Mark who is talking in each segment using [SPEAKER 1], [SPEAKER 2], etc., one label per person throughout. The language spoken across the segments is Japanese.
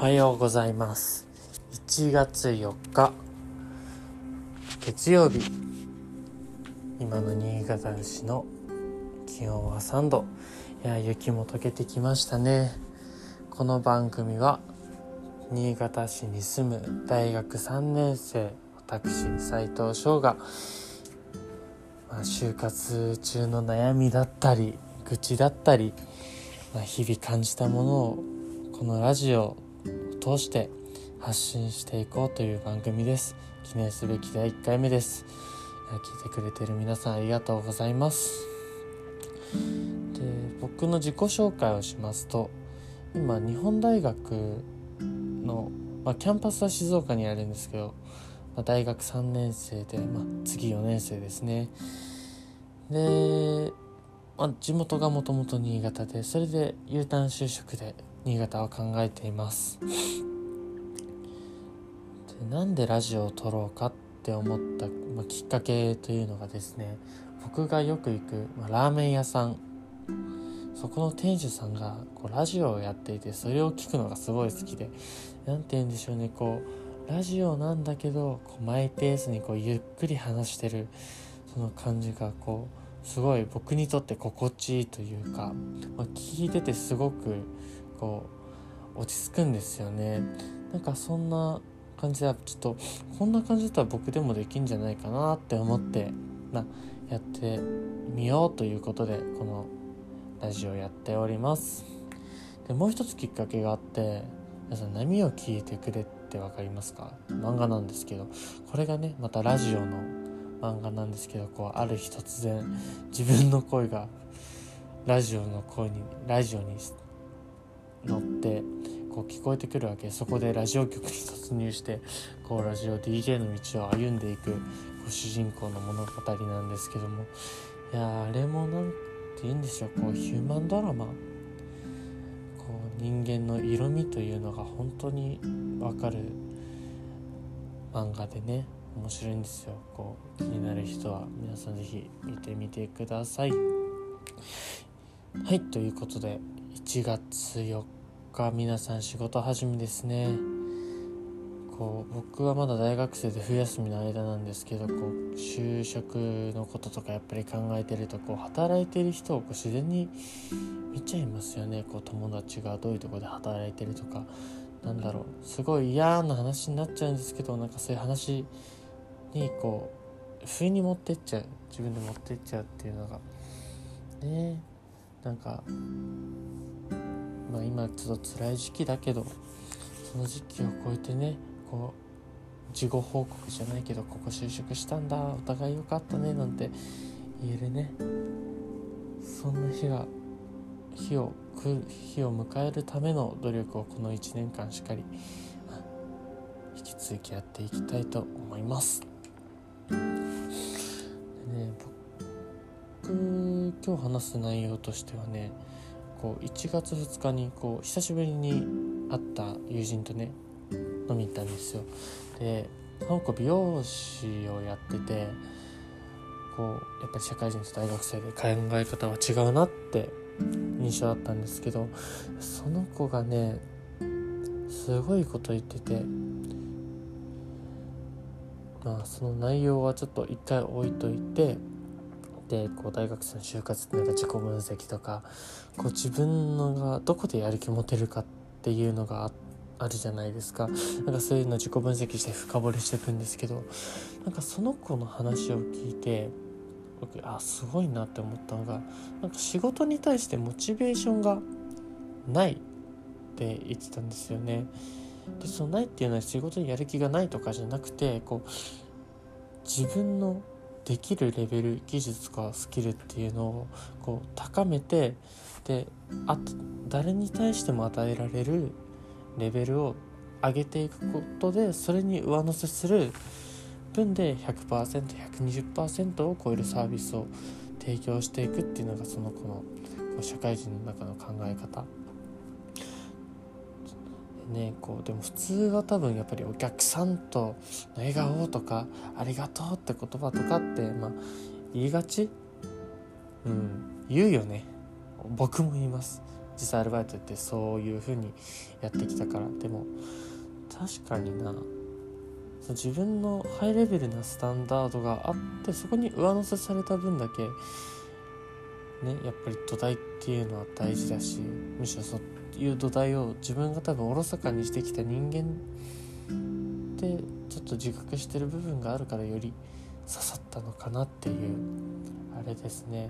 [SPEAKER 1] おはようございます。1月4日月曜日今の新潟市の気温は3度いや雪も溶けてきましたね。この番組は新潟市に住む大学3年生私斉藤翔が、まあ、就活中の悩みだったり愚痴だったり、まあ、日々感じたものをこのラジオ通して発信していこうという番組です。記念すべき第1回目です。聞いてくれてる皆さんありがとうございます。で僕の自己紹介をしますと今日本大学の、まあ、キャンパスは静岡にあるんですけど、まあ、大学3年生で、まあ、次4年生ですね。で、まあ、地元がもともと新潟でそれで U ターン就職で新潟を考えています。でなんでラジオを撮ろうかって思った、まあ、きっかけというのがですね僕がよく行く、まあ、ラーメン屋さん。そこの店主さんがこうラジオをやっていてそれを聞くのがすごい好きで何て言うんでしょうねこうラジオなんだけどこうマイペースにこうゆっくり話してるその感じがこうすごい僕にとって心地いいというか、まあ、聞いててすごくこう落ち着くんですよね。なんかそんな感じでちょっとこんな感じだったら僕でもできんじゃないかなって思ってなやってみようということでこのラジオやっております。でもう一つきっかけがあって皆さん波を聞いてくれって分かりますか？漫画なんですけどこれがねまたラジオの漫画なんですけどこうある日突然自分の声がラジオの声にラジオに乗ってこう聞こえてくるわけ。そこでラジオ局に突入してこうラジオ DJ の道を歩んでいくこう主人公の物語なんですけども。いやあれもなんて言うんでしょう。こうヒューマンドラマ。こう人間の色味というのが本当にわかる漫画でね面白いんですよ。こう気になる人は。皆さん是非見てみてください。はいということで1月4日皆さん仕事始めですね。こう僕はまだ大学生で冬休みの間なんですけどこう就職のこととかやっぱり考えてるとこう働いてる人をこう自然に見ちゃいますよね。こう友達がどういうとこで働いてるとか。なんだろう。すごい嫌な話になっちゃうんですけどなんかそういう話にこう不意に持ってっちゃう。自分で持ってっちゃうっていうのが。ね。なんかまあ今ちょっと辛い時期だけどその時期を超えてねこう事後報告じゃないけどここ就職したんだお互い良かったねなんて言えるね。そんな日が日を来る日を迎えるための努力をこの1年間しっかり引き続きやっていきたいと思います。でね今日話す内容としてはねこう1月2日にこう久しぶりに会った友人とね飲みに行ったんですよ。でその子美容師をやっててこうやっぱり社会人と大学生で考え方は違うなって印象だったんですけどその子がねすごいこと言っててまあその内容はちょっと一回置いといてでこう大学生の就活ってなんか自己分析とかこう自分のがどこでやる気持てるかっていうのがあるじゃないですかなんかそういうの自己分析して深掘りしていくんですけどなんかその子の話を聞いて僕あすごいなって思ったのがなんか仕事に対してモチベーションがないって言ってたんですよね。でそのないっていうのは仕事にやる気がないとかじゃなくてこう自分のできるレベル技術かスキルっていうのをこう高めてであ誰に対しても与えられるレベルを上げていくことでそれに上乗せする分で 100%120% を超えるサービスを提供していくっていうのがその子の社会人の中の考え方。ねこうでも普通は多分やっぱりお客さんとの笑顔とかありがとうって言葉とかってまあ言いがち？うん。言うよね。僕も言います。実際アルバイトってそういう風にやってきたから。でも確かにな。自分のハイレベルなスタンダードがあってそこに上乗せされた分だけねやっぱり土台っていうのは大事だしむしろそういう土台を自分が多分おろそかにしてきた人間ってちょっと自覚してる部分があるからより刺さったのかなっていうあれですね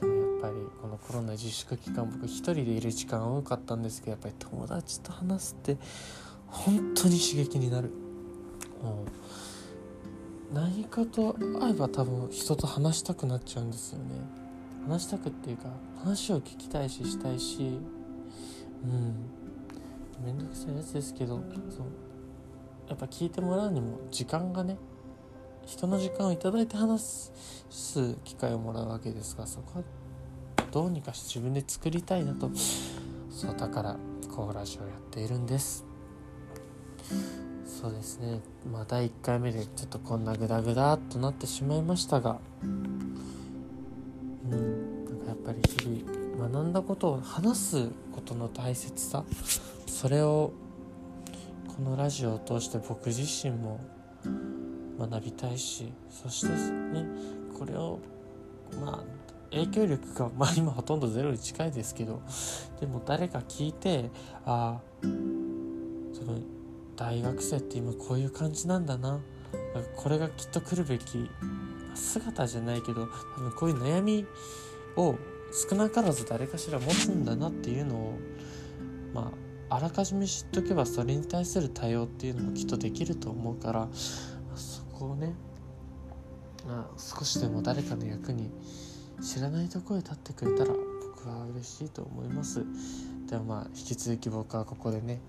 [SPEAKER 1] でもやっぱりこのコロナ自粛期間僕一人でいる時間多かったんですけどやっぱり友達と話すって本当に刺激になるも。う、何かと会えば多分人と話したくなっちゃうんですよね話したくっていうか話を聞きたいししたいしうん。面倒くさいやつですけどそう。やっぱ聞いてもらうにも時間がね人の時間を頂いて話す機会をもらうわけですがそこはどうにかして自分で作りたいなと。そうだからこうラジオやっているんです。そうですね。まあ第1回目でちょっとこんなグダグダっとなってしまいましたがうん。なんかやっぱり日々学んだことを話すことの大切さ。それをこのラジオを通して僕自身も学びたいしそしてねこれをまあ影響力がまあ今ほとんどゼロに近いですけどでも誰か聞いてああその大学生って今こういう感じなんだな。これがきっと来るべき姿じゃないけど多分こういう悩みを少なからず誰かしら持つんだなっていうのをまああらかじめ知っとけばそれに対する対応っていうのもきっとできると思うからそこをね、まあ、少しでも誰かの役に知らないところへ立ってくれたら僕は嬉しいと思います。でもまあ引き続き僕はここでね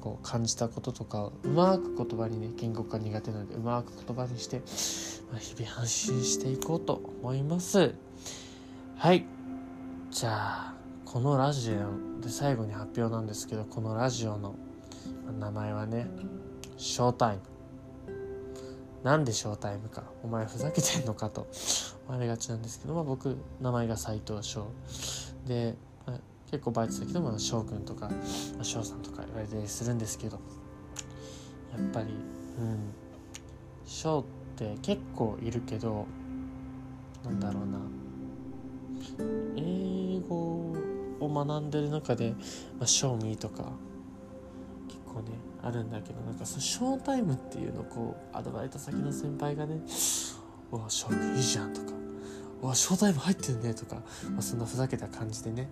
[SPEAKER 1] こう感じたこととかうまく言葉にね言語化苦手なのでうまく言葉にして、まあ、日々安心していこうと思います。はい。じゃあこのラジオで最後に発表なんですけどこのラジオの名前はねショータイム。なんでショータイムか。お前ふざけてんのかと思われがちなんですけど、まあ、僕名前が斎藤翔。でまあ結構バイト先でも翔くんとか翔さんとか言われたりするんですけどやっぱりうん。翔って結構いるけどなんだろうな。英語を学んでる中で「まあ、ショーミー」とか結構ねあるんだけどなんかそのショータイムっていうのをこうアドバイト先の先輩がね「うわショーいいじゃん」とかうわショータイム入ってるねとか、まあ、そんなふざけた感じでね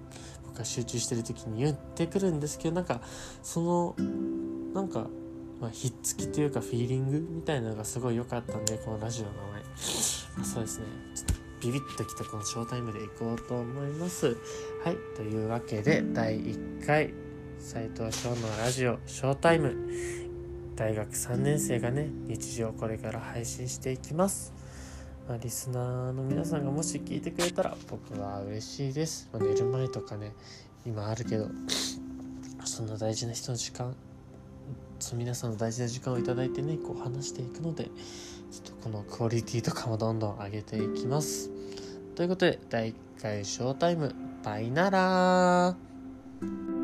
[SPEAKER 1] 僕が集中してる時に言ってくるんですけどなんかそのなんか、まあ、ひっつきというかフィーリングみたいなのがすごい良かったんでこのラジオの名前、そうですね。ちょっとビビッときたこのショータイムでいこうと思います。はい。というわけで第1回斉藤翔のラジオショータイム。大学3年生がね日常これから配信していきます。まあ、リスナーの皆さんがもし聞いてくれたら僕は嬉しいです、まあ、寝る前とかね今あるけどそんな大事な人の時間そ皆さんの大事な時間を頂いてねこう話していくのでちょっとこのクオリティとかもどんどん上げていきます。ということで第1回ショータイムバイナラー。